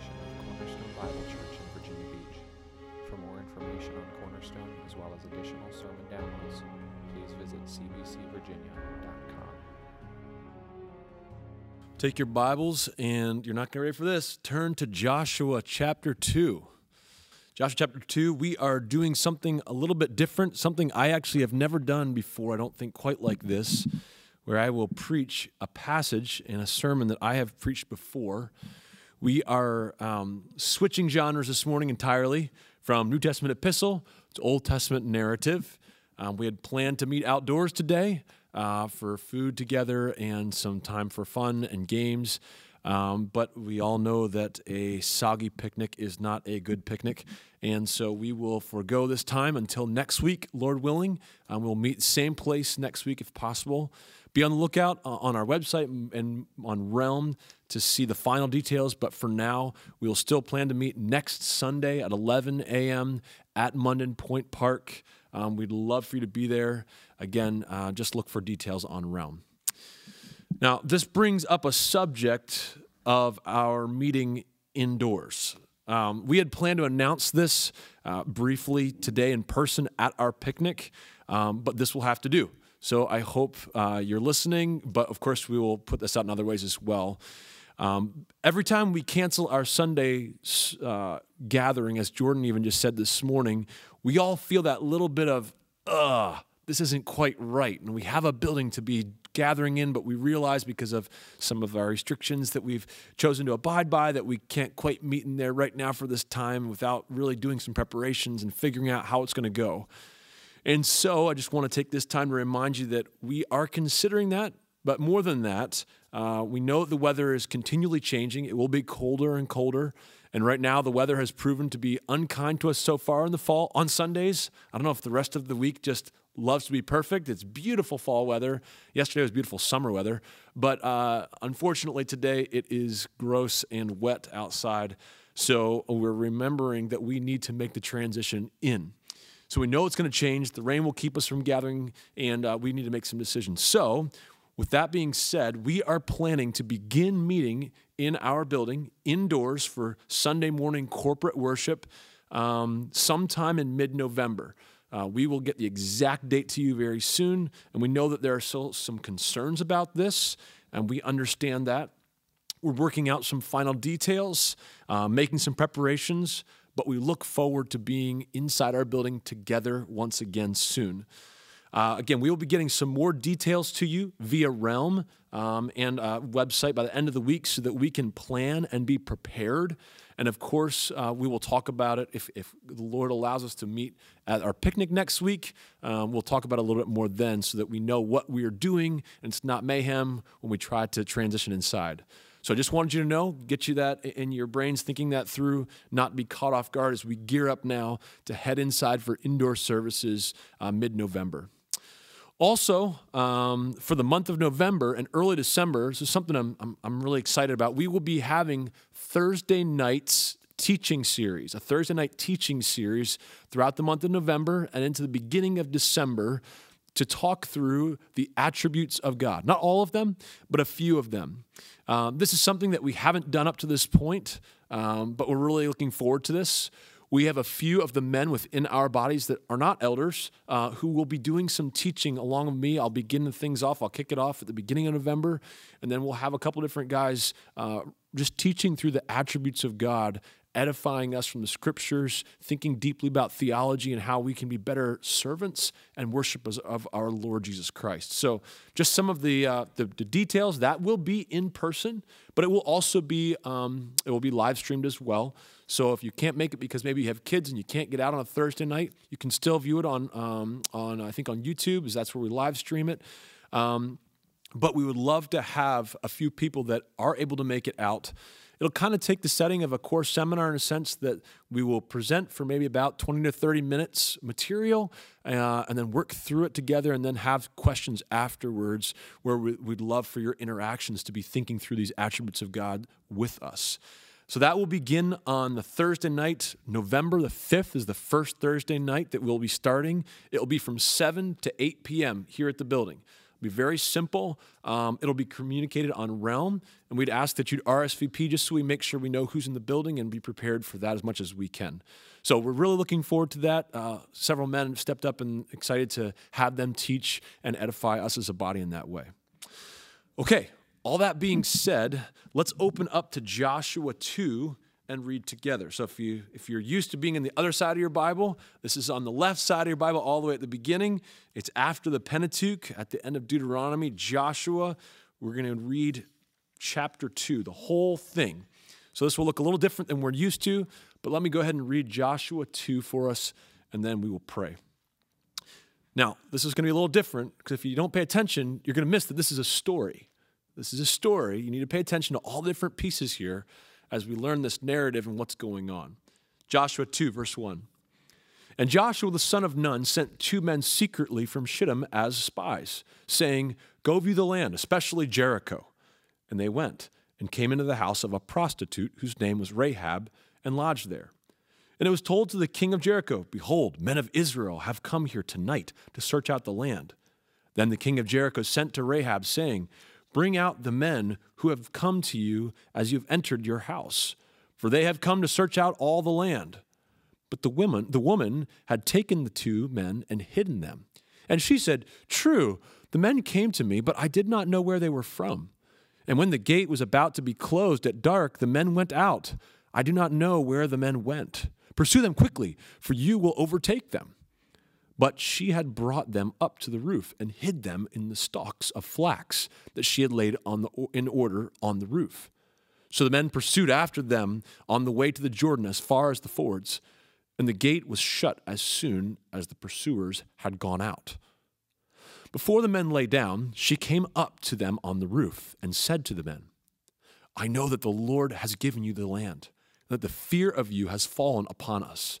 presentation of Cornerstone Bible Church in Virginia Beach. For more information on Cornerstone, as well as additional sermon downloads, please visit cbcvirginia.com. Take your Bibles, and you're not going to ready for this. Turn to Joshua chapter 2. Joshua chapter 2, we are doing something a little bit different, something I actually have never done before, I don't think quite like this, where I will preach a passage in a sermon that I have preached before. We are um, switching genres this morning entirely from New Testament epistle to Old Testament narrative. Um, we had planned to meet outdoors today uh, for food together and some time for fun and games. Um, but we all know that a soggy picnic is not a good picnic. And so we will forego this time until next week, Lord willing. Um, we'll meet same place next week if possible. Be on the lookout uh, on our website and on Realm to see the final details. But for now, we will still plan to meet next Sunday at 11 a.m. at Munden Point Park. Um, we'd love for you to be there. Again, uh, just look for details on Realm. Now, this brings up a subject of our meeting indoors. Um, we had planned to announce this uh, briefly today in person at our picnic, um, but this will have to do. So I hope uh, you're listening, but of course, we will put this out in other ways as well. Um, every time we cancel our Sunday uh, gathering, as Jordan even just said this morning, we all feel that little bit of, ugh, this isn't quite right. And we have a building to be gathering in, but we realize because of some of our restrictions that we've chosen to abide by that we can't quite meet in there right now for this time without really doing some preparations and figuring out how it's going to go. And so I just want to take this time to remind you that we are considering that, but more than that, uh, we know the weather is continually changing. It will be colder and colder. And right now, the weather has proven to be unkind to us so far in the fall. On Sundays, I don't know if the rest of the week just loves to be perfect. It's beautiful fall weather. Yesterday was beautiful summer weather. But uh, unfortunately, today it is gross and wet outside. So we're remembering that we need to make the transition in. So we know it's going to change. The rain will keep us from gathering, and uh, we need to make some decisions. So, with that being said, we are planning to begin meeting in our building indoors for Sunday morning corporate worship um, sometime in mid November. Uh, we will get the exact date to you very soon, and we know that there are still some concerns about this, and we understand that. We're working out some final details, uh, making some preparations, but we look forward to being inside our building together once again soon. Uh, again, we will be getting some more details to you via Realm um, and uh, website by the end of the week so that we can plan and be prepared. And of course, uh, we will talk about it if, if, the Lord allows us to meet at our picnic next week. Um, we'll talk about it a little bit more then so that we know what we are doing and it's not mayhem when we try to transition inside. So I just wanted you to know, get you that in your brains, thinking that through, not be caught off guard as we gear up now to head inside for indoor services uh, mid November. Also, um, for the month of November and early December, this is something I'm, I'm, I'm really excited about. We will be having Thursday nights teaching series, a Thursday night teaching series throughout the month of November and into the beginning of December to talk through the attributes of God. Not all of them, but a few of them. Um, this is something that we haven't done up to this point, um, but we're really looking forward to this. We have a few of the men within our bodies that are not elders uh, who will be doing some teaching along with me. I'll begin the things off. I'll kick it off at the beginning of November, and then we'll have a couple different guys uh, just teaching through the attributes of God edifying us from the scriptures, thinking deeply about theology and how we can be better servants and worshipers of our Lord Jesus Christ. So, just some of the, uh, the, the details that will be in person, but it will also be um, it will be live streamed as well. So if you can't make it because maybe you have kids and you can't get out on a Thursday night, you can still view it on um, on I think on YouTube, because that's where we live stream it. Um, but we would love to have a few people that are able to make it out. It'll kind of take the setting of a course seminar in a sense that we will present for maybe about 20 to 30 minutes material uh, and then work through it together and then have questions afterwards where we, we'd love for your interactions to be thinking through these attributes of God with us. So that will begin on the Thursday night. November the 5th is the first Thursday night that we'll be starting. It will be from 7 to 8 p.m. here at the building. It'll be very simple. Um, it'll be communicated on Realm, and we'd ask that you'd RSVP just so we make sure we know who's in the building and be prepared for that as much as we can. So we're really looking forward to that. Uh, several men have stepped up and excited to have them teach and edify us as a body in that way. Okay, all that being said, let's open up to Joshua 2 and read together. So if you if you're used to being in the other side of your Bible, this is on the left side of your Bible all the way at the beginning. It's after the Pentateuch at the end of Deuteronomy, Joshua. We're going to read chapter 2, the whole thing. So this will look a little different than we're used to, but let me go ahead and read Joshua 2 for us and then we will pray. Now, this is going to be a little different because if you don't pay attention, you're going to miss that this is a story. This is a story. You need to pay attention to all the different pieces here as we learn this narrative and what's going on. Joshua 2, verse 1. And Joshua the son of Nun sent two men secretly from Shittim as spies, saying, Go view the land, especially Jericho. And they went and came into the house of a prostitute whose name was Rahab and lodged there. And it was told to the king of Jericho, Behold, men of Israel have come here tonight to search out the land. Then the king of Jericho sent to Rahab, saying, Bring out the men who have come to you as you have entered your house, for they have come to search out all the land. But the woman, the woman had taken the two men and hidden them. And she said, True, the men came to me, but I did not know where they were from. And when the gate was about to be closed at dark, the men went out. I do not know where the men went. Pursue them quickly, for you will overtake them. But she had brought them up to the roof and hid them in the stalks of flax that she had laid on the, in order on the roof. So the men pursued after them on the way to the Jordan as far as the fords, and the gate was shut as soon as the pursuers had gone out. Before the men lay down, she came up to them on the roof and said to the men, I know that the Lord has given you the land, and that the fear of you has fallen upon us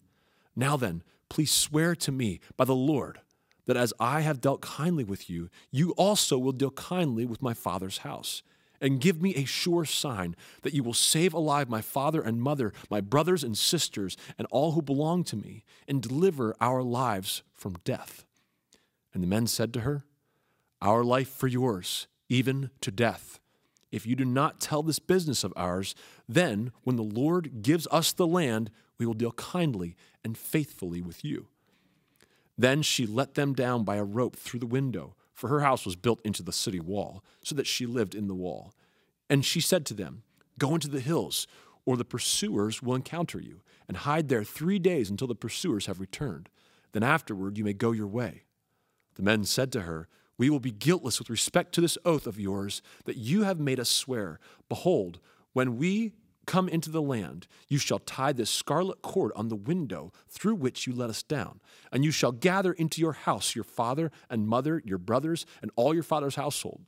Now then, please swear to me by the Lord that as I have dealt kindly with you, you also will deal kindly with my father's house. And give me a sure sign that you will save alive my father and mother, my brothers and sisters, and all who belong to me, and deliver our lives from death. And the men said to her, Our life for yours, even to death. If you do not tell this business of ours, then when the Lord gives us the land, we will deal kindly and faithfully with you. Then she let them down by a rope through the window, for her house was built into the city wall, so that she lived in the wall. And she said to them, Go into the hills, or the pursuers will encounter you, and hide there three days until the pursuers have returned. Then afterward you may go your way. The men said to her, We will be guiltless with respect to this oath of yours that you have made us swear. Behold, when we come into the land, you shall tie this scarlet cord on the window through which you let us down. And you shall gather into your house your father and mother, your brothers, and all your father's household.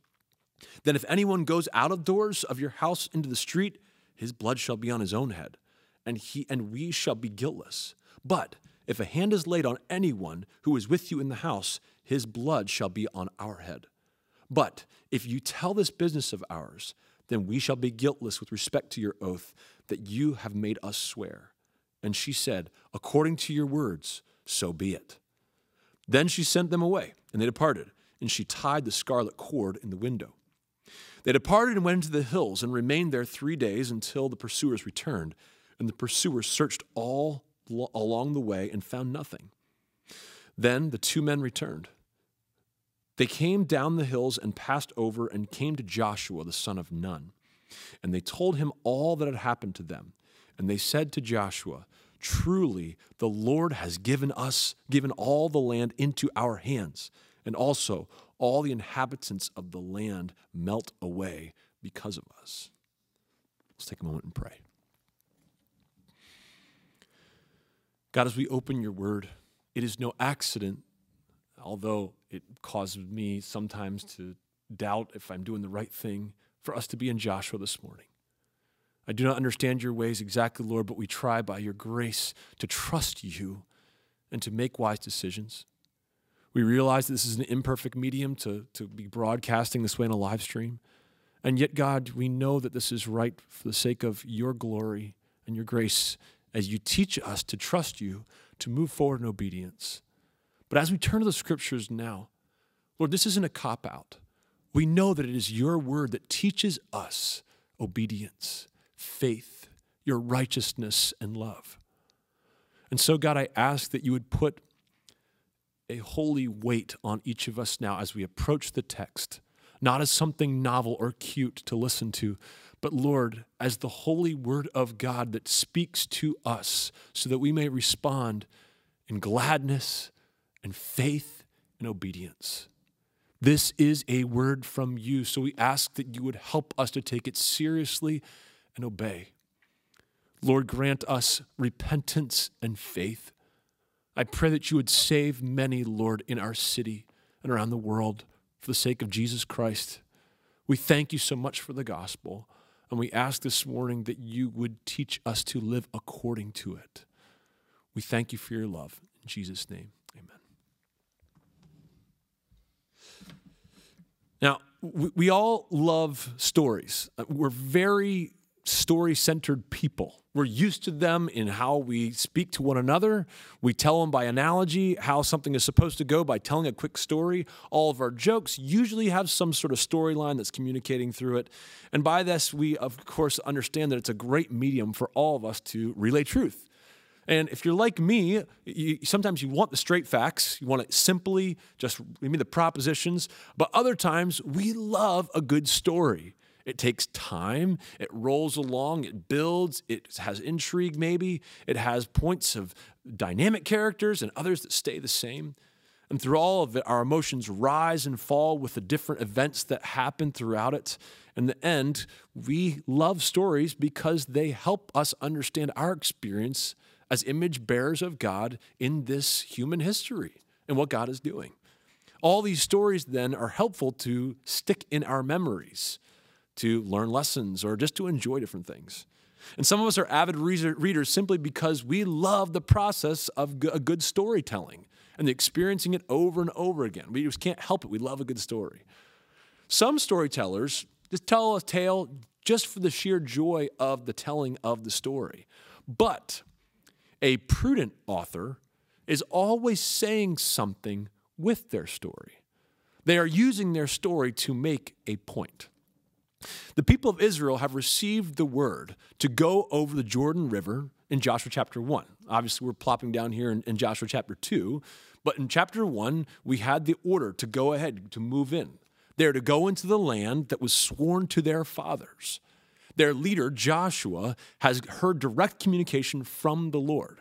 Then if anyone goes out of doors of your house into the street, his blood shall be on his own head, and he and we shall be guiltless. But if a hand is laid on anyone who is with you in the house, his blood shall be on our head. But if you tell this business of ours, then we shall be guiltless with respect to your oath that you have made us swear. And she said, According to your words, so be it. Then she sent them away, and they departed, and she tied the scarlet cord in the window. They departed and went into the hills and remained there three days until the pursuers returned. And the pursuers searched all along the way and found nothing. Then the two men returned they came down the hills and passed over and came to Joshua the son of Nun. And they told him all that had happened to them. And they said to Joshua, Truly, the Lord has given us, given all the land into our hands, and also all the inhabitants of the land melt away because of us. Let's take a moment and pray. God, as we open your word, it is no accident although it causes me sometimes to doubt if I'm doing the right thing, for us to be in Joshua this morning. I do not understand your ways exactly, Lord, but we try by your grace to trust you and to make wise decisions. We realize this is an imperfect medium to, to be broadcasting this way in a live stream. And yet, God, we know that this is right for the sake of your glory and your grace as you teach us to trust you, to move forward in obedience. But as we turn to the scriptures now, Lord, this isn't a cop out. We know that it is your word that teaches us obedience, faith, your righteousness, and love. And so, God, I ask that you would put a holy weight on each of us now as we approach the text, not as something novel or cute to listen to, but Lord, as the holy word of God that speaks to us so that we may respond in gladness and faith and obedience. This is a word from you, so we ask that you would help us to take it seriously and obey. Lord, grant us repentance and faith. I pray that you would save many, Lord, in our city and around the world for the sake of Jesus Christ. We thank you so much for the gospel, and we ask this morning that you would teach us to live according to it. We thank you for your love. In Jesus' name, amen. Now, we, all love stories. Uh, we're very story centered people. We're used to them in how we speak to one another. We tell them by analogy how something is supposed to go by telling a quick story. All of our jokes usually have some sort of storyline that's communicating through it. And by this, we, of course, understand that it's a great medium for all of us to relay truth. And if you're like me, you, sometimes you want the straight facts. You want it simply, just give me the propositions. But other times, we love a good story. It takes time, it rolls along, it builds, it has intrigue maybe, it has points of dynamic characters and others that stay the same. And through all of it, our emotions rise and fall with the different events that happen throughout it. In the end, we love stories because they help us understand our experience as image bearers of God in this human history and what God is doing. All these stories then are helpful to stick in our memories to learn lessons or just to enjoy different things. And some of us are avid readers simply because we love the process of a good storytelling and the experiencing it over and over again. We just can't help it. We love a good story. Some storytellers just tell a tale just for the sheer joy of the telling of the story. But a prudent author is always saying something with their story. They are using their story to make a point. The people of Israel have received the word to go over the Jordan River in Joshua chapter 1. Obviously, we're plopping down here in, in, Joshua chapter 2, but in chapter 1, we had the order to go ahead, to move in. They're to go into the land that was sworn to their fathers. Their leader, Joshua, has heard direct communication from the Lord.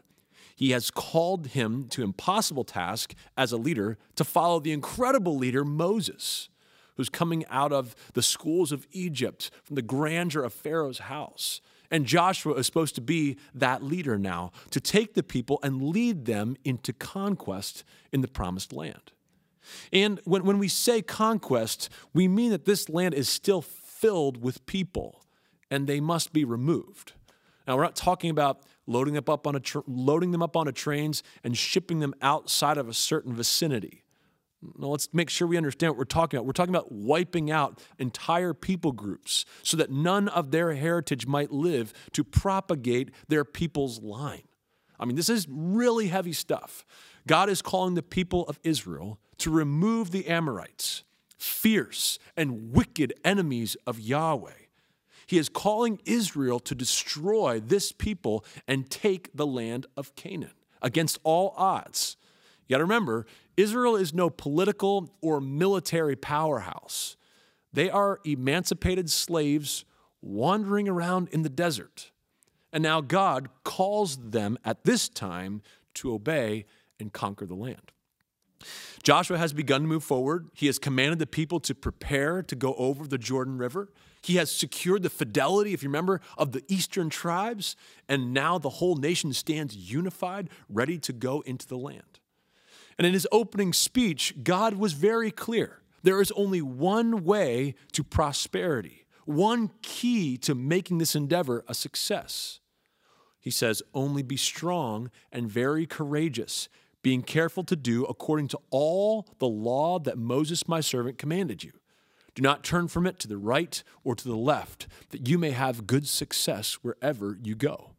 He has called him to impossible task as a leader to follow the incredible leader, Moses who's coming out of the schools of Egypt, from the grandeur of Pharaoh's house. And Joshua is supposed to be that leader now to take the people and lead them into conquest in the promised land. And when, when we say conquest, we mean that this land is still filled with people and they must be removed. Now, we're not talking about loading them up on a loading them up onto trains and shipping them outside of a certain vicinity. Now, let's make sure we understand what we're talking about. We're talking about wiping out entire people groups so that none of their heritage might live to propagate their people's line. I mean, this is really heavy stuff. God is calling the people of Israel to remove the Amorites, fierce and wicked enemies of Yahweh. He is calling Israel to destroy this people and take the land of Canaan against all odds. You got to remember, Israel is no political or military powerhouse. They are emancipated slaves wandering around in the desert. And now God calls them at this time to obey and conquer the land. Joshua has begun to move forward. He has commanded the people to prepare to go over the Jordan River. He has secured the fidelity, if you remember, of the eastern tribes. And now the whole nation stands unified, ready to go into the land. And in his opening speech, God was very clear. There is only one way to prosperity, one key to making this endeavor a success. He says, Only be strong and very courageous, being careful to do according to all the law that Moses my servant commanded you. Do not turn from it to the right or to the left, that you may have good success wherever you go.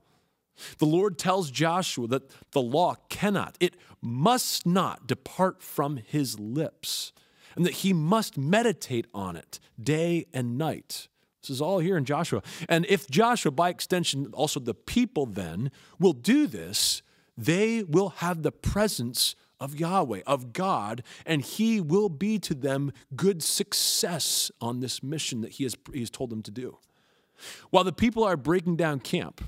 The Lord tells Joshua that the law cannot, it must not depart from his lips, and that he must meditate on it day and night. This is all here in Joshua. And if Joshua, by extension, also the people then, will do this, they will have the presence of Yahweh, of God, and He will be to them good success on this mission that He has, he has told them to do. While the people are breaking down camp,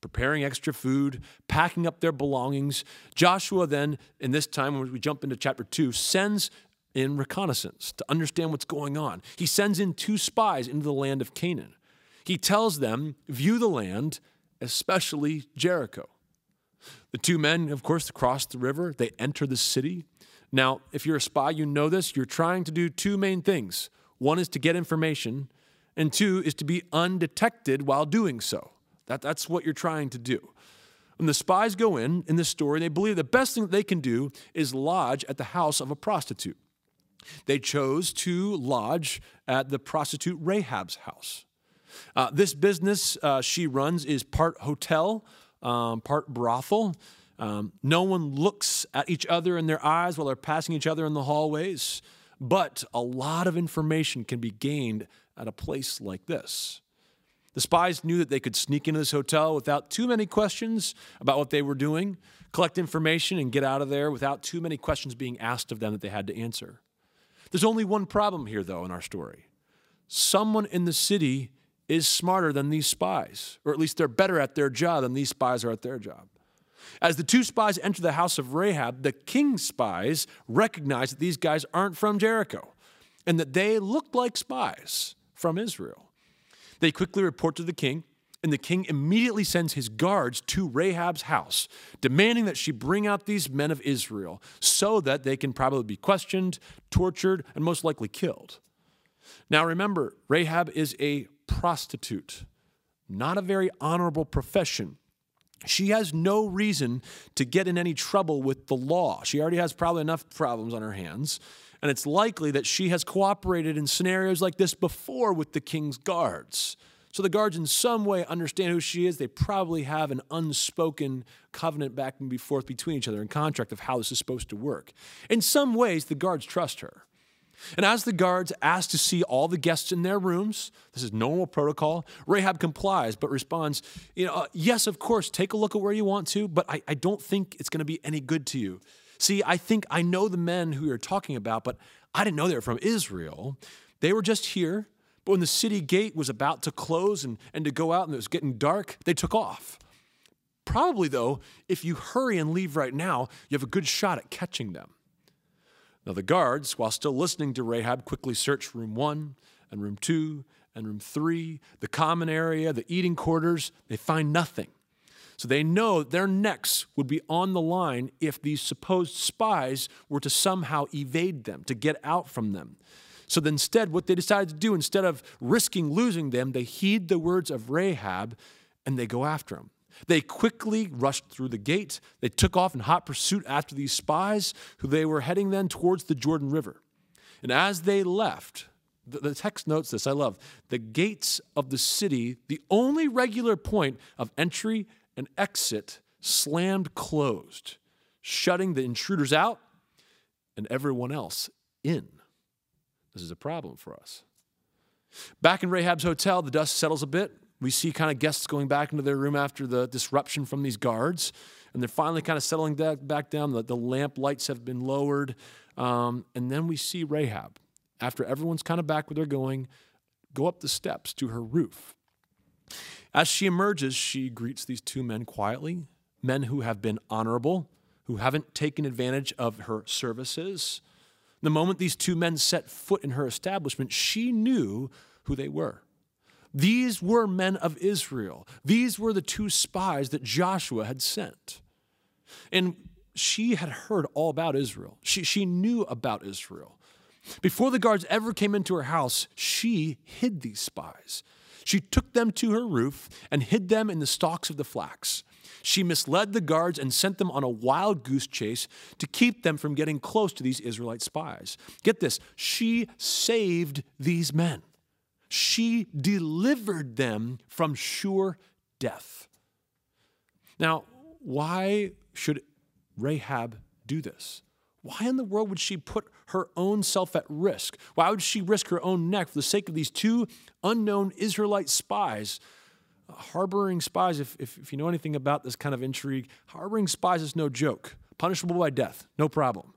preparing extra food, packing up their belongings, Joshua then, in this time, when we jump into chapter 2, sends in reconnaissance to understand what's going on. He sends in two spies into the land of Canaan. He tells them, view the land, especially Jericho. The two men, of course, cross the river, they enter the city. Now, if you're a spy, you know this. You're trying to do two main things one is to get information, and two is to be undetected while doing so. That, that's what you're trying to do. When the spies go in, in this story, they believe the best thing they can do is lodge at the house of a prostitute. They chose to lodge at the prostitute Rahab's house. Uh, this business uh, she runs is part hotel, um, part brothel. Um, no one looks at each other in their eyes while they're passing each other in the hallways, but a lot of information can be gained at a place like this. The spies knew that they could sneak into this hotel without too many questions about what they were doing, collect information, and get out of there without too many questions being asked of them that they had to answer. There's only one problem here, though, in our story. Someone in the city is smarter than these spies, or at least they're better at their job than these spies are at their job. As the two spies enter the house of Rahab, the king's spies recognize that these guys aren't from Jericho and that they look like spies from Israel. They quickly report to the king, and the king immediately sends his guards to Rahab's house, demanding that she bring out these men of Israel so that they can probably be questioned, tortured, and most likely killed. Now remember, Rahab is a prostitute, not a very honorable profession. She has no reason to get in any trouble with the law. She already has probably enough problems on her hands. And it's likely that she has cooperated in scenarios like this before with the king's guards. So the guards, in some way, understand who she is. They probably have an unspoken covenant back and forth between each other and contract of how this is supposed to work. In some ways, the guards trust her. And as the guards ask to see all the guests in their rooms, this is normal protocol, Rahab complies but responds, you know, uh, yes, of course, take a look at where you want to, but I, I don't think it's going to be any good to you. See, I think I know the men who you're talking about, but I didn't know they were from Israel. They were just here, but when the city gate was about to close and, and to go out and it was getting dark, they took off. Probably, though, if you hurry and leave right now, you have a good shot at catching them. Now, the guards, while still listening to Rahab, quickly search room one and room two and room three, the common area, the eating quarters. They find nothing. So they know their necks would be on the line if these supposed spies were to somehow evade them, to get out from them. So instead, what they decided to do, instead of risking losing them, they heed the words of Rahab and they go after them. They quickly rushed through the gate. They took off in hot pursuit after these spies, who they were heading then towards the Jordan River. And as they left, the text notes this, I love the gates of the city, the only regular point of entry and exit, slammed closed, shutting the intruders out and everyone else in. This is a problem for us. Back in Rahab's hotel, the dust settles a bit we see kind of guests going back into their room after the disruption from these guards, and they're finally kind of settling back down. The, the lamp lights have been lowered. Um, and then we see Rahab, after everyone's kind of back where they're going, go up the steps to her roof. As she emerges, she greets these two men quietly, men who have been honorable, who haven't taken advantage of her services. The moment these two men set foot in her establishment, she knew who they were. These were men of Israel. These were the two spies that Joshua had sent. And she had heard all about Israel. She, she knew about Israel. Before the guards ever came into her house, she hid these spies. She took them to her roof and hid them in the stalks of the flax. She misled the guards and sent them on a wild goose chase to keep them from getting close to these Israelite spies. Get this, she saved these men. She delivered them from sure death. Now, why should Rahab do this? Why in the world would she put her own self at risk? Why would she risk her own neck for the sake of these two unknown Israelite spies? Uh, harboring spies, if, if, if you know anything about this kind of intrigue, harboring spies is no joke, punishable by death, no problem.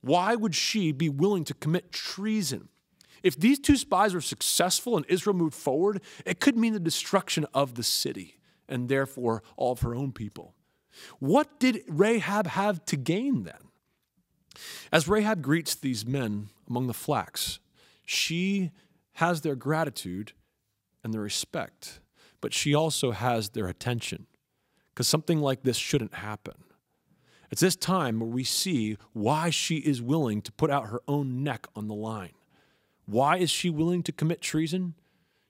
Why would she be willing to commit treason? If these two spies were successful and Israel moved forward, it could mean the destruction of the city and therefore all of her own people. What did Rahab have to gain then? As Rahab greets these men among the flax, she has their gratitude and their respect, but she also has their attention because something like this shouldn't happen. It's this time where we see why she is willing to put out her own neck on the line. Why is she willing to commit treason?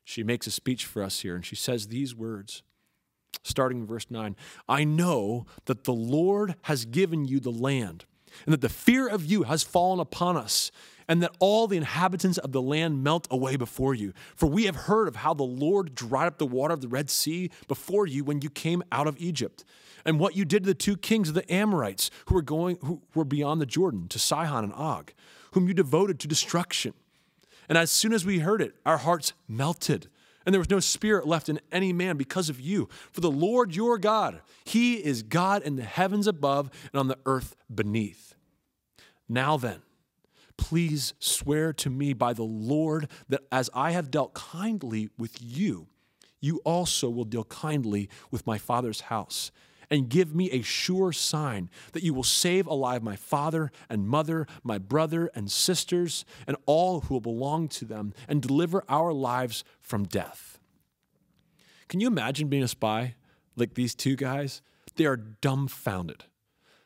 She makes a speech for us here, and she says these words, starting in verse 9 I know that the Lord has given you the land and that the fear of you has fallen upon us, and that all the inhabitants of the land melt away before you. For we have heard of how the Lord dried up the water of the Red Sea before you when you came out of Egypt, and what you did to the two kings of the Amorites who were going who were beyond the Jordan, to Sihon and Og, whom you devoted to destruction. And as soon as we heard it, our hearts melted and there was no spirit left in any man because of you. For the Lord your God, He is God in the heavens above and on the earth beneath. Now then, please swear to me by the Lord that as I have dealt kindly with you, you also will deal kindly with my father's house and give me a sure sign that you will save alive my father and mother, my brother and sisters, and all who will belong to them, and deliver our lives from death. Can you imagine being a spy like these two guys? They are dumbfounded.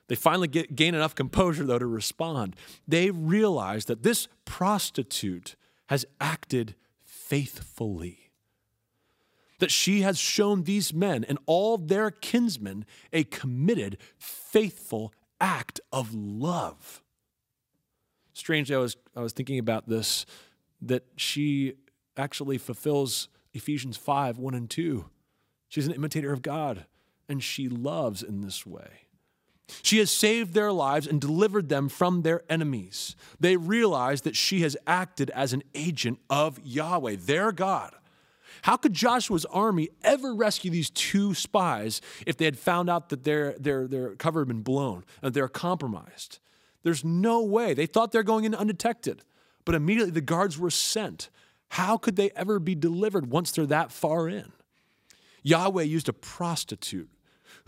They finally get, gain enough composure, though, to respond. They realize that this prostitute has acted faithfully that she has shown these men and all their kinsmen a committed, faithful act of love. Strangely, I was, I was thinking about this that she actually fulfills Ephesians 5 1 and 2. She's an imitator of God, and she loves in this way. She has saved their lives and delivered them from their enemies. They realize that she has acted as an agent of Yahweh, their God. How could Joshua's army ever rescue these two spies if they had found out that their, their, their cover had been blown and they're compromised? There's no way. They thought they're going in undetected, but immediately the guards were sent. How could they ever be delivered once they're that far in? Yahweh used a prostitute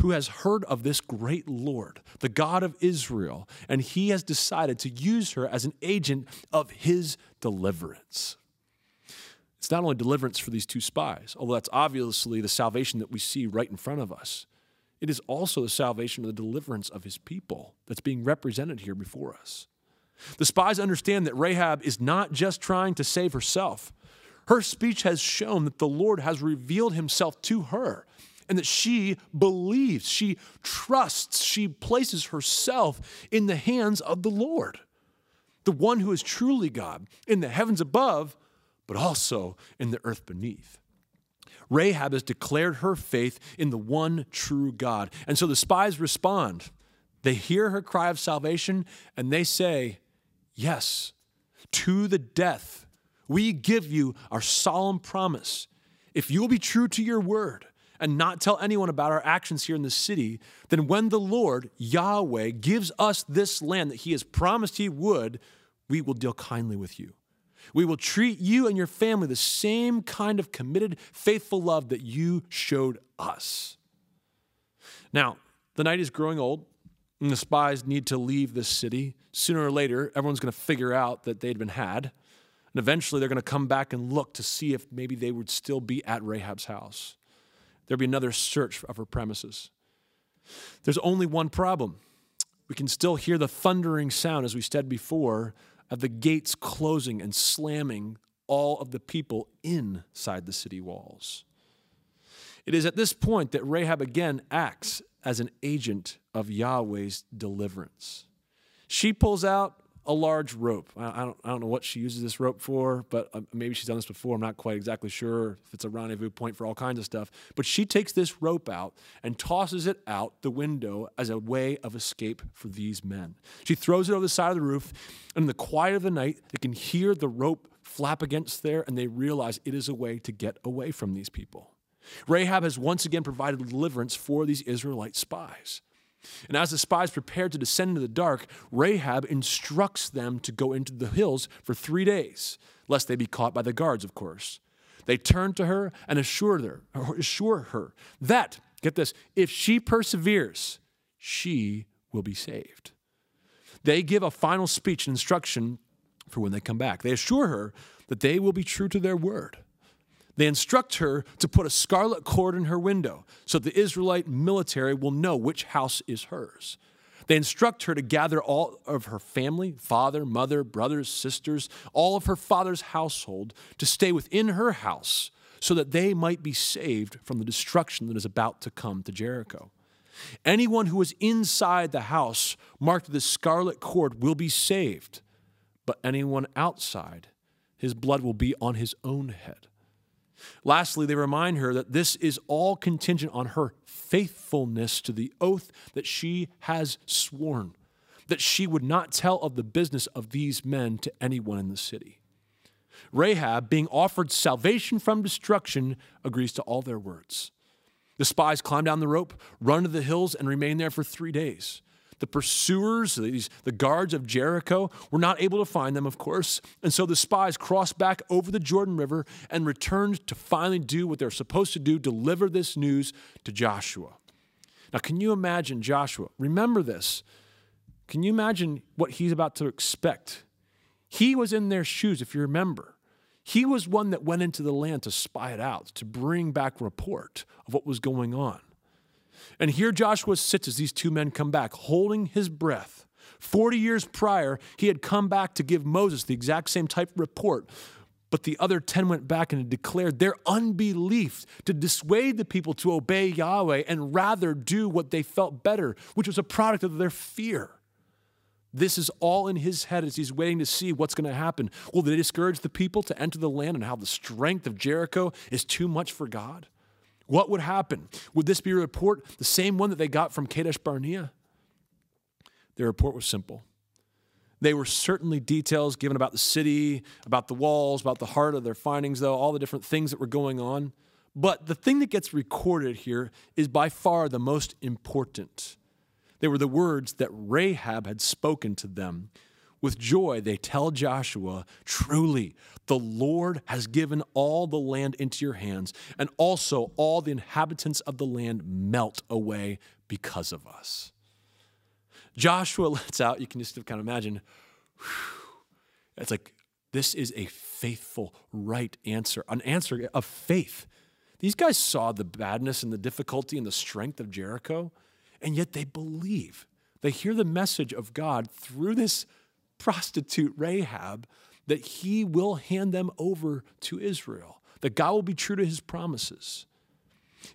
who has heard of this great Lord, the God of Israel, and he has decided to use her as an agent of his deliverance. It's not only deliverance for these two spies, although that's obviously the salvation that we see right in front of us. It is also the salvation of the deliverance of his people that's being represented here before us. The spies understand that Rahab is not just trying to save herself. Her speech has shown that the Lord has revealed himself to her and that she believes, she trusts, she places herself in the hands of the Lord, the one who is truly God in the heavens above but also in the earth beneath. Rahab has declared her faith in the one true God. And so the spies respond. They hear her cry of salvation and they say, Yes, to the death. We give you our solemn promise. If you will be true to your word and not tell anyone about our actions here in the city, then when the Lord, Yahweh, gives us this land that he has promised he would, we will deal kindly with you. We will treat you and your family the same kind of committed, faithful love that you showed us. Now, the night is growing old, and the spies need to leave this city. Sooner or later, everyone's going to figure out that they'd been had. And eventually, they're going to come back and look to see if maybe they would still be at Rahab's house. There'll be another search of her premises. There's only one problem We can still hear the thundering sound, as we said before, of the gates closing and slamming all of the people inside the city walls. It is at this point that Rahab again acts as an agent of Yahweh's deliverance. She pulls out a large rope. I, don't, I don't know what she uses this rope for, but uh, maybe she's done this before. I'm not quite exactly sure if it's a rendezvous point for all kinds of stuff. But she takes this rope out and tosses it out the window as a way of escape for these men. She throws it over the side of the roof, and in the quiet of the night, they can hear the rope flap against there, and they realize it is a way to get away from these people. Rahab has once again provided deliverance for these Israelite spies. And as the spies prepare to descend into the dark, Rahab instructs them to go into the hills for three days, lest they be caught by the guards, of course. They turn to her and assure her, assure her that, get this, if she perseveres, she will be saved. They give a final speech and instruction for when they come back. They assure her that they will be true to their word. They instruct her to put a scarlet cord in her window so the Israelite military will know which house is hers. They instruct her to gather all of her family father, mother, brothers, sisters, all of her father's household to stay within her house so that they might be saved from the destruction that is about to come to Jericho. Anyone who is inside the house marked with the scarlet cord will be saved, but anyone outside, his blood will be on his own head. Lastly, they remind her that this is all contingent on her faithfulness to the oath that she has sworn, that she would not tell of the business of these men to anyone in the city. Rahab, being offered salvation from destruction, agrees to all their words. The spies climb down the rope, run to the hills, and remain there for three days. The pursuers, these, the guards of Jericho, were not able to find them, of course. And so the spies crossed back over the Jordan River and returned to finally do what they're supposed to do deliver this news to Joshua. Now, can you imagine Joshua? Remember this. Can you imagine what he's about to expect? He was in their shoes, if you remember. He was one that went into the land to spy it out, to bring back report of what was going on. And here Joshua sits as these two men come back, holding his breath. 40 years prior, he had come back to give Moses the exact same type of report. But the other 10 went back and declared their unbelief to dissuade the people to obey Yahweh and rather do what they felt better, which was a product of their fear. This is all in his head as he's waiting to see what's going to happen. Will they discourage the people to enter the land and how the strength of Jericho is too much for God? What would happen? Would this be a report, the same one that they got from Kadesh Barnea? Their report was simple. They were certainly details given about the city, about the walls, about the heart of their findings, though, all the different things that were going on. But the thing that gets recorded here is by far the most important. They were the words that Rahab had spoken to them with joy, they tell Joshua, Truly, the Lord has given all the land into your hands, and also all the inhabitants of the land melt away because of us. Joshua lets out, you can just kind of imagine, it's like, this is a faithful, right answer, an answer of faith. These guys saw the badness and the difficulty and the strength of Jericho, and yet they believe. They hear the message of God through this prostitute Rahab that he will hand them over to Israel, that God will be true to his promises.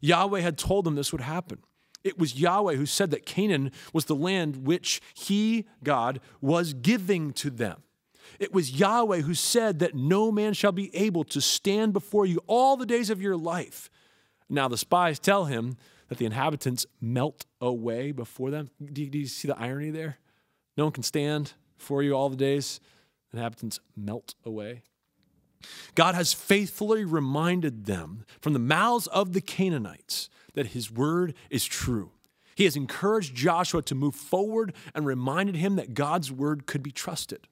Yahweh had told them this would happen. It was Yahweh who said that Canaan was the land which he, God, was giving to them. It was Yahweh who said that no man shall be able to stand before you all the days of your life. Now the spies tell him that the inhabitants melt away before them. Do you, do you see the irony there? No one can stand for you all the days, inhabitants melt away. God has faithfully reminded them from the mouths of the Canaanites that his word is true. He has encouraged Joshua to move forward and reminded him that God's word could be trusted.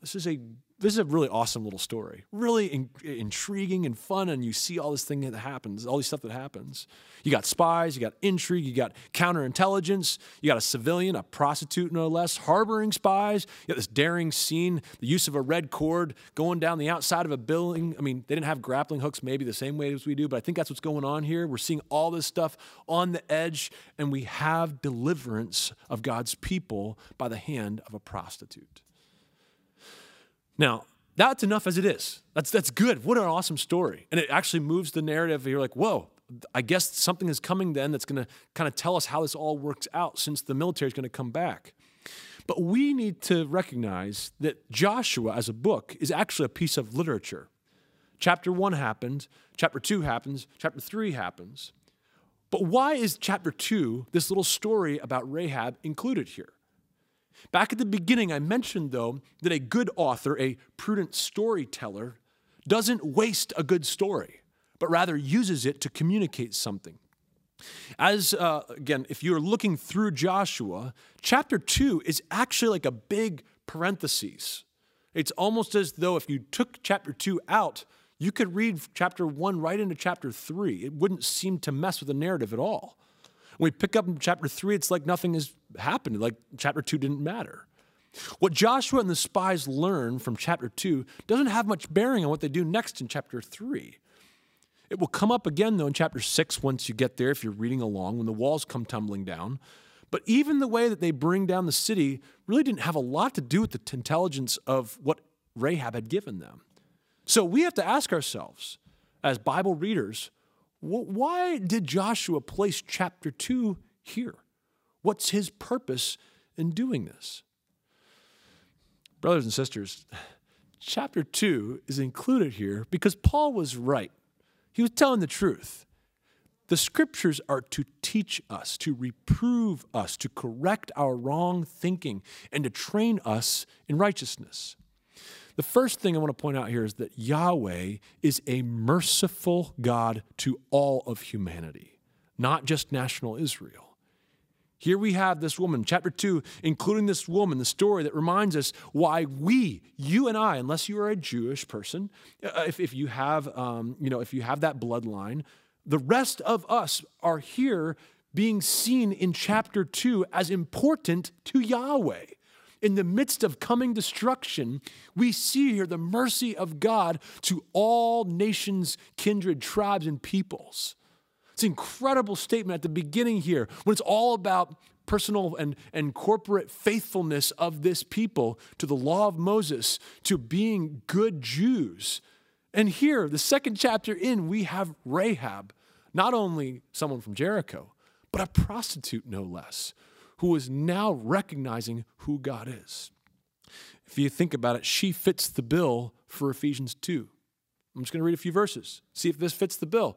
This is a this is a really awesome little story. Really in, intriguing and fun, and you see all this thing that happens, all these stuff that happens. You got spies, you got intrigue, you got counterintelligence, you got a civilian, a prostitute no less, harboring spies. You got this daring scene, the use of a red cord going down the outside of a building. I mean, they didn't have grappling hooks maybe the same way as we do, but I think that's what's going on here. We're seeing all this stuff on the edge, and we have deliverance of God's people by the hand of a prostitute. Now, that's enough as it is. That's that's good. What an awesome story. And it actually moves the narrative. You're like, whoa, I guess something is coming then that's going to kind of tell us how this all works out since the military is going to come back. But we need to recognize that Joshua as a book is actually a piece of literature. Chapter one happened, chapter two happens, chapter three happens. But why is chapter two, this little story about Rahab, included here? Back at the beginning, I mentioned, though, that a good author, a prudent storyteller, doesn't waste a good story, but rather uses it to communicate something. As, uh, again, if you're looking through Joshua, chapter two is actually like a big parenthesis. It's almost as though if you took chapter two out, you could read chapter one right into chapter three. It wouldn't seem to mess with the narrative at all. When we pick up in chapter three, it's like nothing has happened, like chapter two didn't matter. What Joshua and the spies learn from chapter two doesn't have much bearing on what they do next in chapter three. It will come up again, though, in chapter six once you get there, if you're reading along, when the walls come tumbling down. But even the way that they bring down the city really didn't have a lot to do with the intelligence of what Rahab had given them. So we have to ask ourselves, as Bible readers, why did Joshua place chapter 2 here? What's his purpose in doing this? Brothers and sisters, chapter 2 is included here because Paul was right. He was telling the truth. The scriptures are to teach us, to reprove us, to correct our wrong thinking, and to train us in righteousness. The first thing I want to point out here is that Yahweh is a merciful God to all of humanity, not just national Israel. Here we have this woman, chapter 2, including this woman, the story that reminds us why we, you and I, unless you are a Jewish person, uh, if, if you have, um, you know, if you have that bloodline, the rest of us are here being seen in chapter 2 as important to Yahweh in the midst of coming destruction, we see here the mercy of God to all nations, kindred, tribes, and peoples. It's an incredible statement at the beginning here when it's all about personal and, and corporate faithfulness of this people to the law of Moses, to being good Jews. And here, the second chapter in, we have Rahab, not only someone from Jericho, but a prostitute, no less, who is now recognizing who God is. If you think about it, she fits the bill for Ephesians 2. I'm just going to read a few verses, see if this fits the bill.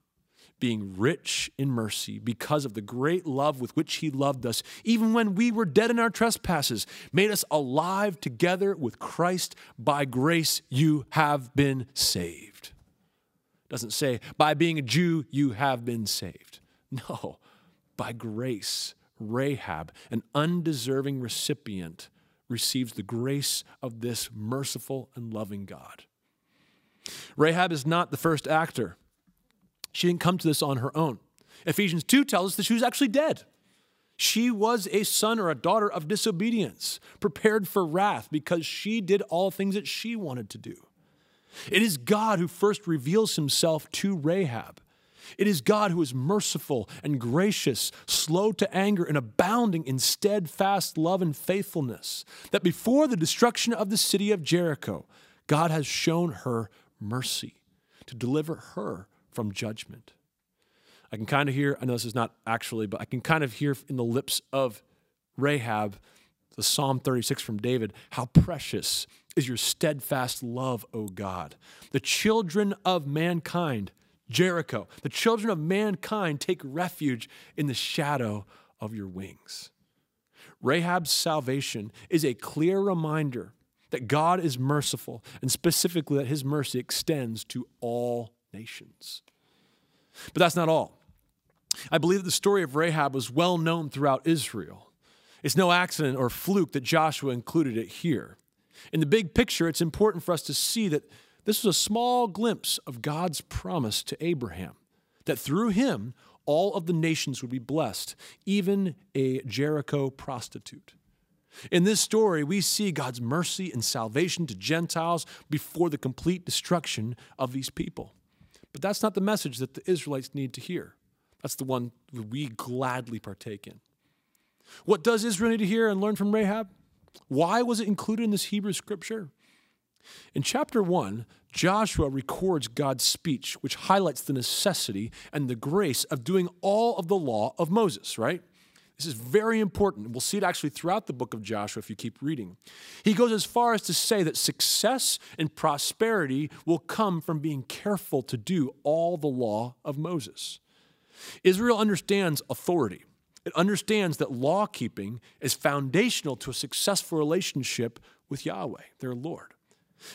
being rich in mercy because of the great love with which He loved us, even when we were dead in our trespasses, made us alive together with Christ. By grace you have been saved. Doesn't say, by being a Jew, you have been saved. No, by grace, Rahab, an undeserving recipient receives the grace of this merciful and loving God. Rahab is not the first actor. She didn't come to this on her own. Ephesians 2 tells us that she was actually dead. She was a son or a daughter of disobedience, prepared for wrath because she did all things that she wanted to do. It is God who first reveals himself to Rahab it is God who is merciful and gracious, slow to anger, and abounding in steadfast love and faithfulness. That before the destruction of the city of Jericho, God has shown her mercy to deliver her from judgment. I can kind of hear, I know this is not actually, but I can kind of hear in the lips of Rahab, the Psalm 36 from David, how precious is your steadfast love, O God. The children of mankind Jericho. The children of mankind take refuge in the shadow of your wings. Rahab's salvation is a clear reminder that God is merciful and specifically that his mercy extends to all nations. But that's not all. I believe that the story of Rahab was well known throughout Israel. It's no accident or fluke that Joshua included it here. In the big picture, it's important for us to see that this was a small glimpse of God's promise to Abraham, that through him, all of the nations would be blessed, even a Jericho prostitute. In this story, we see God's mercy and salvation to Gentiles before the complete destruction of these people. But that's not the message that the Israelites need to hear. That's the one we gladly partake in. What does Israel need to hear and learn from Rahab? Why was it included in this Hebrew scripture? In chapter 1, Joshua records God's speech, which highlights the necessity and the grace of doing all of the law of Moses, right? This is very important. We'll see it actually throughout the book of Joshua if you keep reading. He goes as far as to say that success and prosperity will come from being careful to do all the law of Moses. Israel understands authority. It understands that law keeping is foundational to a successful relationship with Yahweh, their Lord.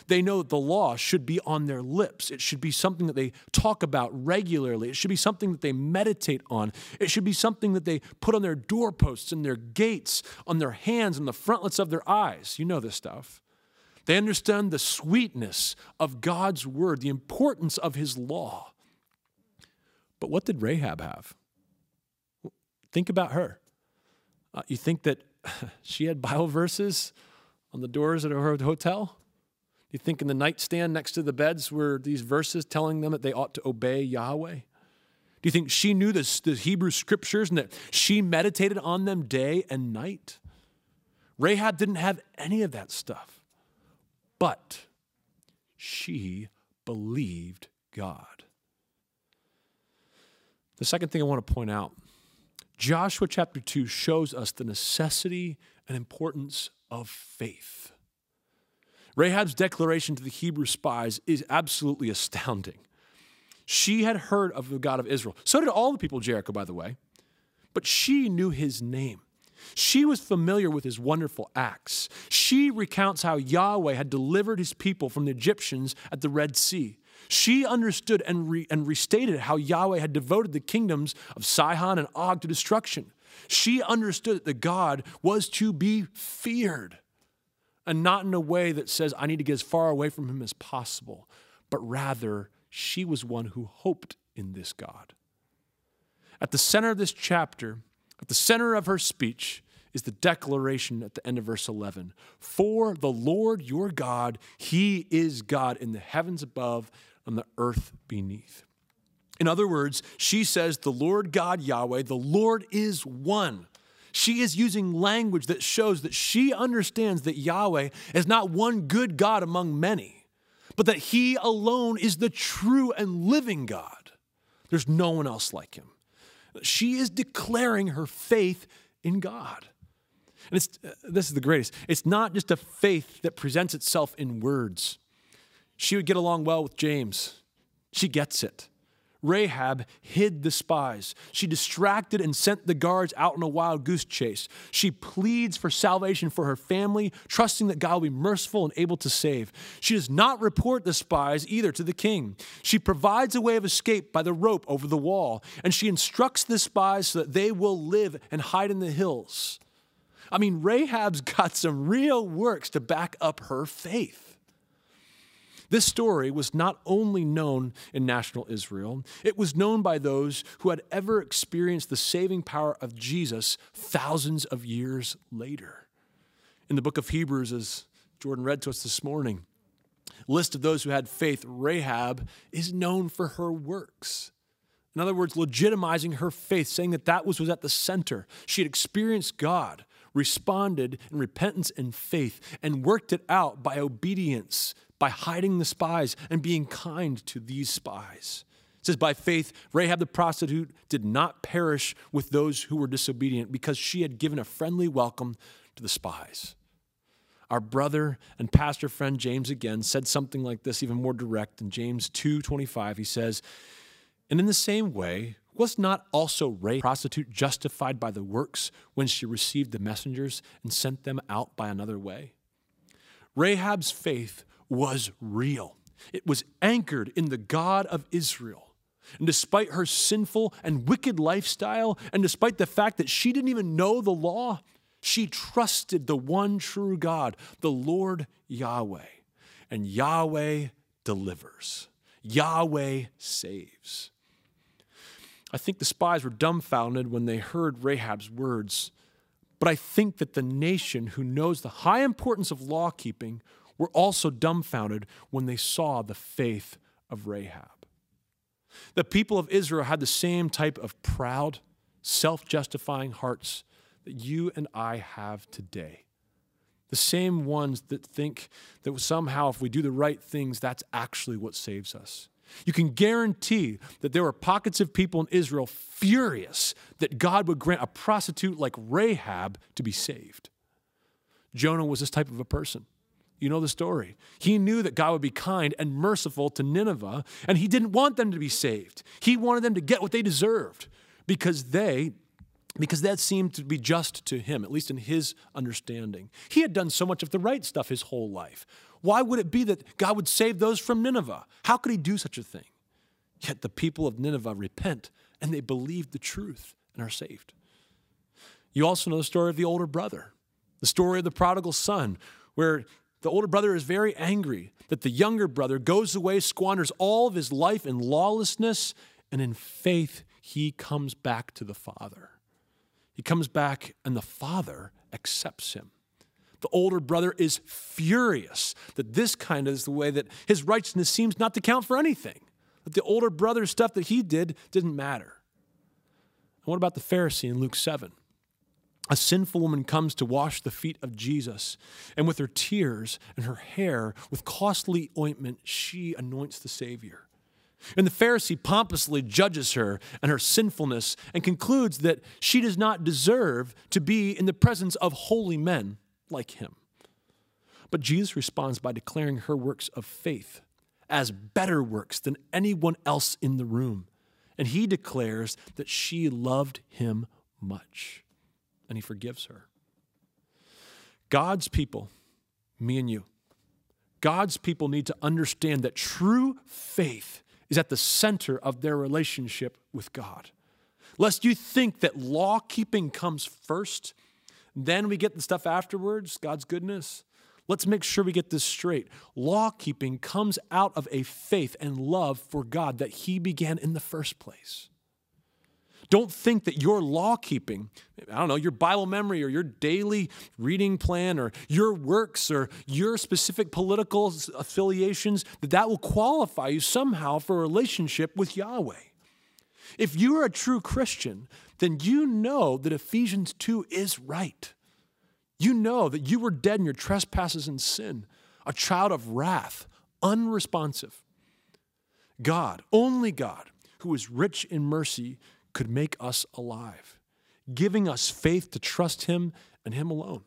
They know that the law should be on their lips. It should be something that they talk about regularly. It should be something that they meditate on. It should be something that they put on their doorposts and their gates, on their hands, and the frontlets of their eyes. You know this stuff. They understand the sweetness of God's word, the importance of his law. But what did Rahab have? Think about her. Uh, you think that she had Bible verses on the doors at her hotel? You think in the nightstand next to the beds were these verses telling them that they ought to obey Yahweh? Do you think she knew the, the Hebrew scriptures and that she meditated on them day and night? Rahab didn't have any of that stuff, but she believed God. The second thing I want to point out Joshua chapter 2 shows us the necessity and importance of faith. Rahab's declaration to the Hebrew spies is absolutely astounding. She had heard of the God of Israel. So did all the people of Jericho, by the way. But she knew his name. She was familiar with his wonderful acts. She recounts how Yahweh had delivered his people from the Egyptians at the Red Sea. She understood and, re- and restated how Yahweh had devoted the kingdoms of Sihon and Og to destruction. She understood that the God was to be feared and not in a way that says, I need to get as far away from him as possible, but rather, she was one who hoped in this God. At the center of this chapter, at the center of her speech, is the declaration at the end of verse 11 For the Lord your God, he is God in the heavens above and the earth beneath. In other words, she says, The Lord God Yahweh, the Lord is one. She is using language that shows that she understands that Yahweh is not one good God among many, but that He alone is the true and living God. There's no one else like Him. She is declaring her faith in God. And it's, uh, this is the greatest. It's not just a faith that presents itself in words. She would get along well with James. She gets it. Rahab hid the spies. She distracted and sent the guards out on a wild goose chase. She pleads for salvation for her family, trusting that God will be merciful and able to save. She does not report the spies either to the king. She provides a way of escape by the rope over the wall, and she instructs the spies so that they will live and hide in the hills. I mean, Rahab's got some real works to back up her faith. This story was not only known in national Israel, it was known by those who had ever experienced the saving power of Jesus thousands of years later. In the book of Hebrews, as Jordan read to us this morning, list of those who had faith, Rahab is known for her works. In other words, legitimizing her faith, saying that that was, was at the center. She had experienced God, responded in repentance and faith, and worked it out by obedience by hiding the spies and being kind to these spies. It says, By faith, Rahab the prostitute did not perish with those who were disobedient because she had given a friendly welcome to the spies. Our brother and pastor friend James again said something like this, even more direct in James 2:25. He says, And in the same way, was not also Rahab, prostitute, justified by the works when she received the messengers and sent them out by another way? Rahab's faith was real. It was anchored in the God of Israel. And despite her sinful and wicked lifestyle, and despite the fact that she didn't even know the law, she trusted the one true God, the Lord Yahweh. And Yahweh delivers, Yahweh saves. I think the spies were dumbfounded when they heard Rahab's words, but I think that the nation who knows the high importance of law keeping were also dumbfounded when they saw the faith of Rahab. The people of Israel had the same type of proud, self justifying hearts that you and I have today. The same ones that think that somehow if we do the right things, that's actually what saves us. You can guarantee that there were pockets of people in Israel furious that God would grant a prostitute like Rahab to be saved. Jonah was this type of a person. You know the story. He knew that God would be kind and merciful to Nineveh, and he didn't want them to be saved. He wanted them to get what they deserved because they because that seemed to be just to him, at least in his understanding. He had done so much of the right stuff his whole life. Why would it be that God would save those from Nineveh? How could he do such a thing? Yet the people of Nineveh repent and they believe the truth and are saved. You also know the story of the older brother, the story of the prodigal son, where the older brother is very angry that the younger brother goes away, squanders all of his life in lawlessness, and in faith, he comes back to the father. He comes back, and the father accepts him. The older brother is furious that this kind of is the way that his righteousness seems not to count for anything. That the older brother's stuff that he did didn't matter. And what about the Pharisee in Luke 7? A sinful woman comes to wash the feet of Jesus, and with her tears and her hair, with costly ointment, she anoints the Savior. And the Pharisee pompously judges her and her sinfulness and concludes that she does not deserve to be in the presence of holy men like him. But Jesus responds by declaring her works of faith as better works than anyone else in the room. And he declares that she loved him much and he forgives her. God's people, me and you, God's people need to understand that true faith is at the center of their relationship with God. Lest you think that law keeping comes first, then we get the stuff afterwards, God's goodness. Let's make sure we get this straight. Law keeping comes out of a faith and love for God that He began in the first place. Don't think that your law keeping, I don't know, your Bible memory or your daily reading plan or your works or your specific political affiliations, that that will qualify you somehow for a relationship with Yahweh. If you are a true Christian, then you know that Ephesians 2 is right. You know that you were dead in your trespasses and sin, a child of wrath, unresponsive. God, only God, who is rich in mercy, could make us alive, giving us faith to trust Him and Him alone.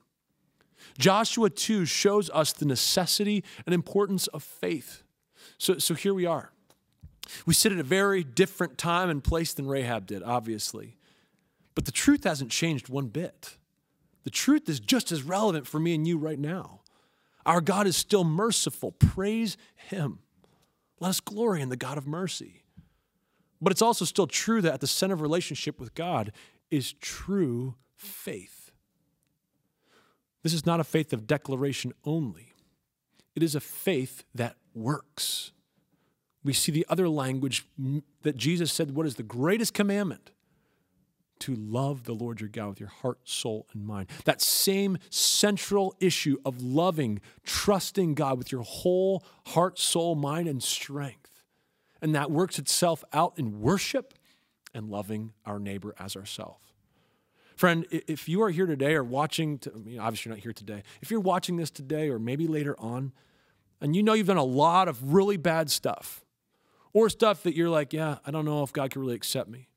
Joshua 2 shows us the necessity and importance of faith. So, so here we are. We sit at a very different time and place than Rahab did, obviously. But the truth hasn't changed one bit. The truth is just as relevant for me and you right now. Our God is still merciful. Praise Him. Let us glory in the God of mercy. But it's also still true that at the center of relationship with God is true faith. This is not a faith of declaration only, it is a faith that works. We see the other language that Jesus said, What is the greatest commandment? To love the Lord your God with your heart, soul, and mind. That same central issue of loving, trusting God with your whole heart, soul, mind, and strength and that works itself out in worship and loving our neighbor as ourselves. Friend, if you are here today or watching, to, I mean, obviously you're not here today. If you're watching this today or maybe later on, and you know you've done a lot of really bad stuff, or stuff that you're like, yeah, I don't know if God can really accept me.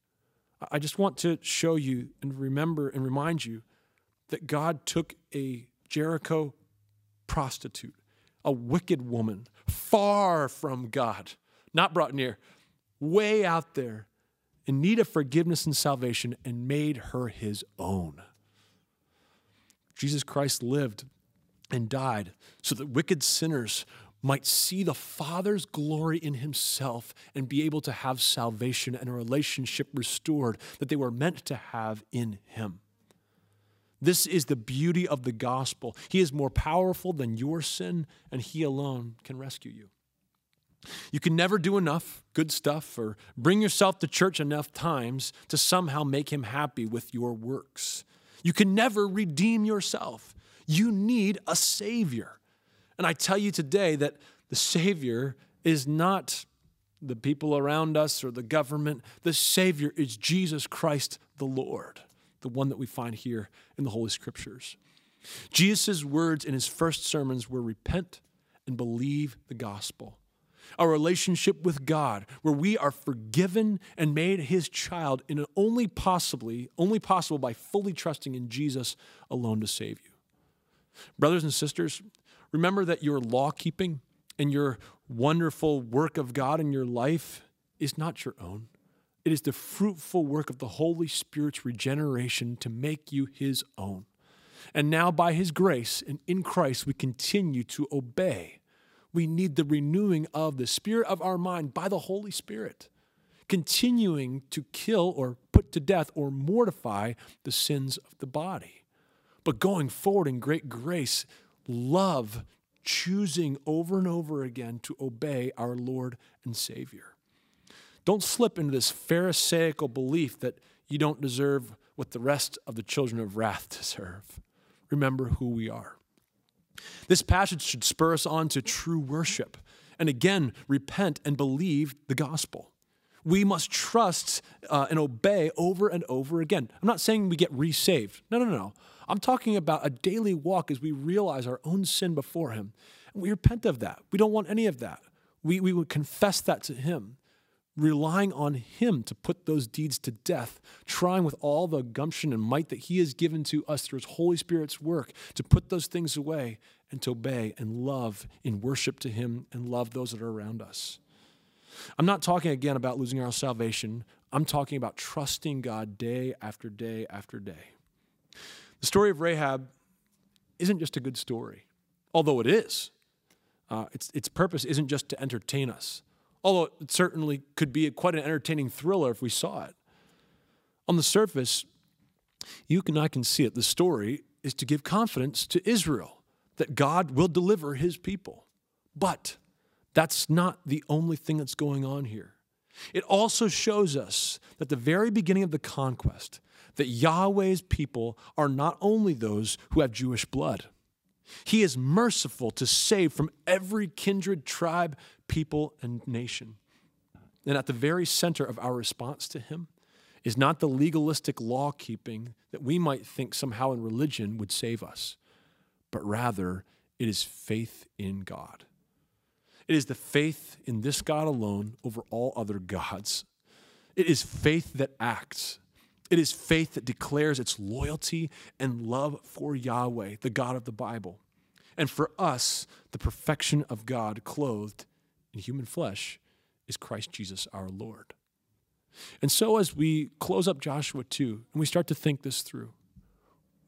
I just want to show you and remember and remind you that God took a Jericho prostitute, a wicked woman, far from God, not brought near, way out there in need of forgiveness and salvation and made her his own. Jesus Christ lived and died so that wicked sinners might see the Father's glory in himself and be able to have salvation and a relationship restored that they were meant to have in him. This is the beauty of the gospel. He is more powerful than your sin, and He alone can rescue you. You can never do enough good stuff or bring yourself to church enough times to somehow make Him happy with your works. You can never redeem yourself. You need a Savior. And I tell you today that the Savior is not the people around us or the government. The Savior is Jesus Christ the Lord the one that we find here in the Holy Scriptures. Jesus' words in his first sermons were repent and believe the gospel. A relationship with God where we are forgiven and made his child in only possibly only possible by fully trusting in Jesus alone to save you. Brothers and sisters, remember that your law keeping and your wonderful work of God in your life is not your own. It is the fruitful work of the Holy Spirit's regeneration to make you His own. And now, by His grace and in Christ, we continue to obey. We need the renewing of the spirit of our mind by the Holy Spirit, continuing to kill or put to death or mortify the sins of the body. But going forward in great grace, love, choosing over and over again to obey our Lord and Savior. Don't slip into this Pharisaical belief that you don't deserve what the rest of the children of wrath deserve. Remember who we are. This passage should spur us on to true worship and again repent and believe the gospel. We must trust uh, and obey over and over again. I'm not saying we get resaved. No, no, no. I'm talking about a daily walk as we realize our own sin before Him. And we repent of that. We don't want any of that. We, we would confess that to Him relying on Him to put those deeds to death, trying with all the gumption and might that He has given to us through His Holy Spirit's work to put those things away and to obey and love in worship to Him and love those that are around us. I'm not talking again about losing our salvation. I'm talking about trusting God day after day after day. The story of Rahab isn't just a good story, although it is. Uh, its, its purpose isn't just to entertain us although it certainly could be quite an entertaining thriller if we saw it. On the surface, you and I can see it. The story is to give confidence to Israel that God will deliver his people. But that's not the only thing that's going on here. It also shows us that the very beginning of the conquest, that Yahweh's people are not only those who have Jewish blood. He is merciful to save from every kindred, tribe, people, and nation. And at the very center of our response to him is not the legalistic law keeping that we might think somehow in religion would save us, but rather it is faith in God. It is the faith in this God alone over all other gods. It is faith that acts. It is faith that declares its loyalty and love for Yahweh, the God of the Bible. And for us, the perfection of God clothed in human flesh is Christ Jesus our Lord. And so, as we close up Joshua 2 and we start to think this through,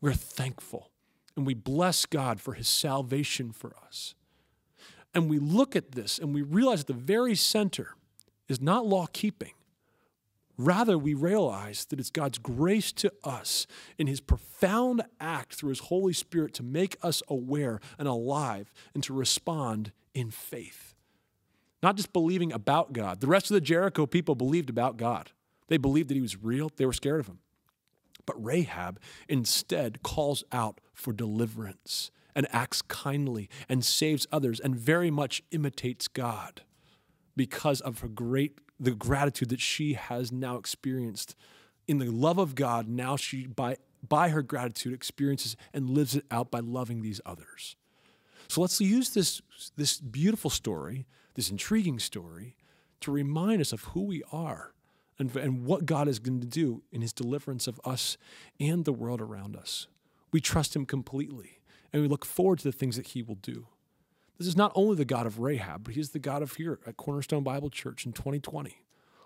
we're thankful and we bless God for his salvation for us. And we look at this and we realize at the very center is not law keeping. Rather, we realize that it's God's grace to us in his profound act through his Holy Spirit to make us aware and alive and to respond in faith not just believing about God. The rest of the Jericho people believed about God, they believed that he was real, they were scared of him. But Rahab instead calls out for deliverance and acts kindly and saves others and very much imitates God because of her great the gratitude that she has now experienced in the love of God now she by by her gratitude experiences and lives it out by loving these others. So let's use this this beautiful story this intriguing story to remind us of who we are and, and what God is going to do in his deliverance of us and the world around us. We trust him completely and we look forward to the things that he will do. This is not only the God of Rahab, but he is the God of here at Cornerstone Bible Church in 2020.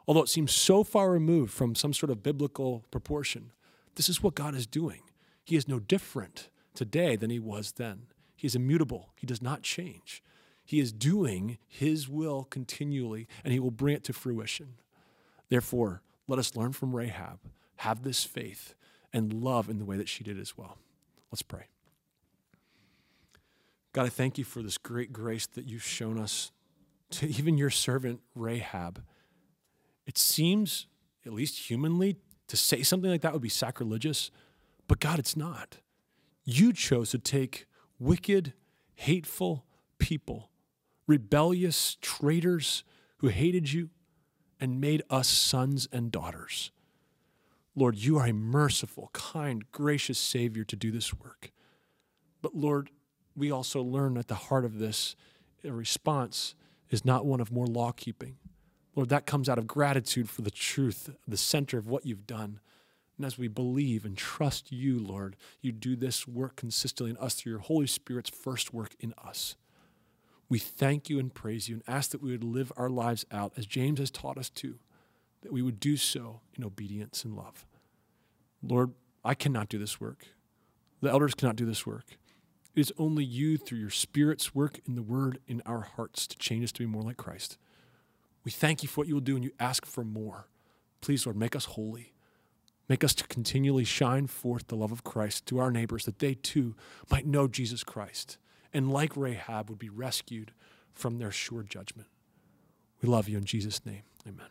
although it seems so far removed from some sort of biblical proportion, this is what God is doing. He is no different today than he was then. He is immutable, he does not change. He is doing his will continually, and he will bring it to fruition. Therefore, let us learn from Rahab, have this faith, and love in the way that she did as well. Let's pray. God, I thank you for this great grace that you've shown us to even your servant Rahab. It seems, at least humanly, to say something like that would be sacrilegious, but God, it's not. You chose to take wicked, hateful people, rebellious traitors who hated you, and made us sons and daughters. Lord, you are a merciful, kind, gracious Savior to do this work. But Lord, we also learn at the heart of this a response is not one of more law keeping. Lord, that comes out of gratitude for the truth, the center of what you've done. And as we believe and trust you, Lord, you do this work consistently in us through your Holy Spirit's first work in us. We thank you and praise you and ask that we would live our lives out as James has taught us to, that we would do so in obedience and love. Lord, I cannot do this work. The elders cannot do this work. It is only you, through your Spirit's work in the Word in our hearts, to change us to be more like Christ. We thank you for what you will do and you ask for more. Please, Lord, make us holy. Make us to continually shine forth the love of Christ to our neighbors that they too might know Jesus Christ and, like Rahab, would be rescued from their sure judgment. We love you in Jesus' name. Amen.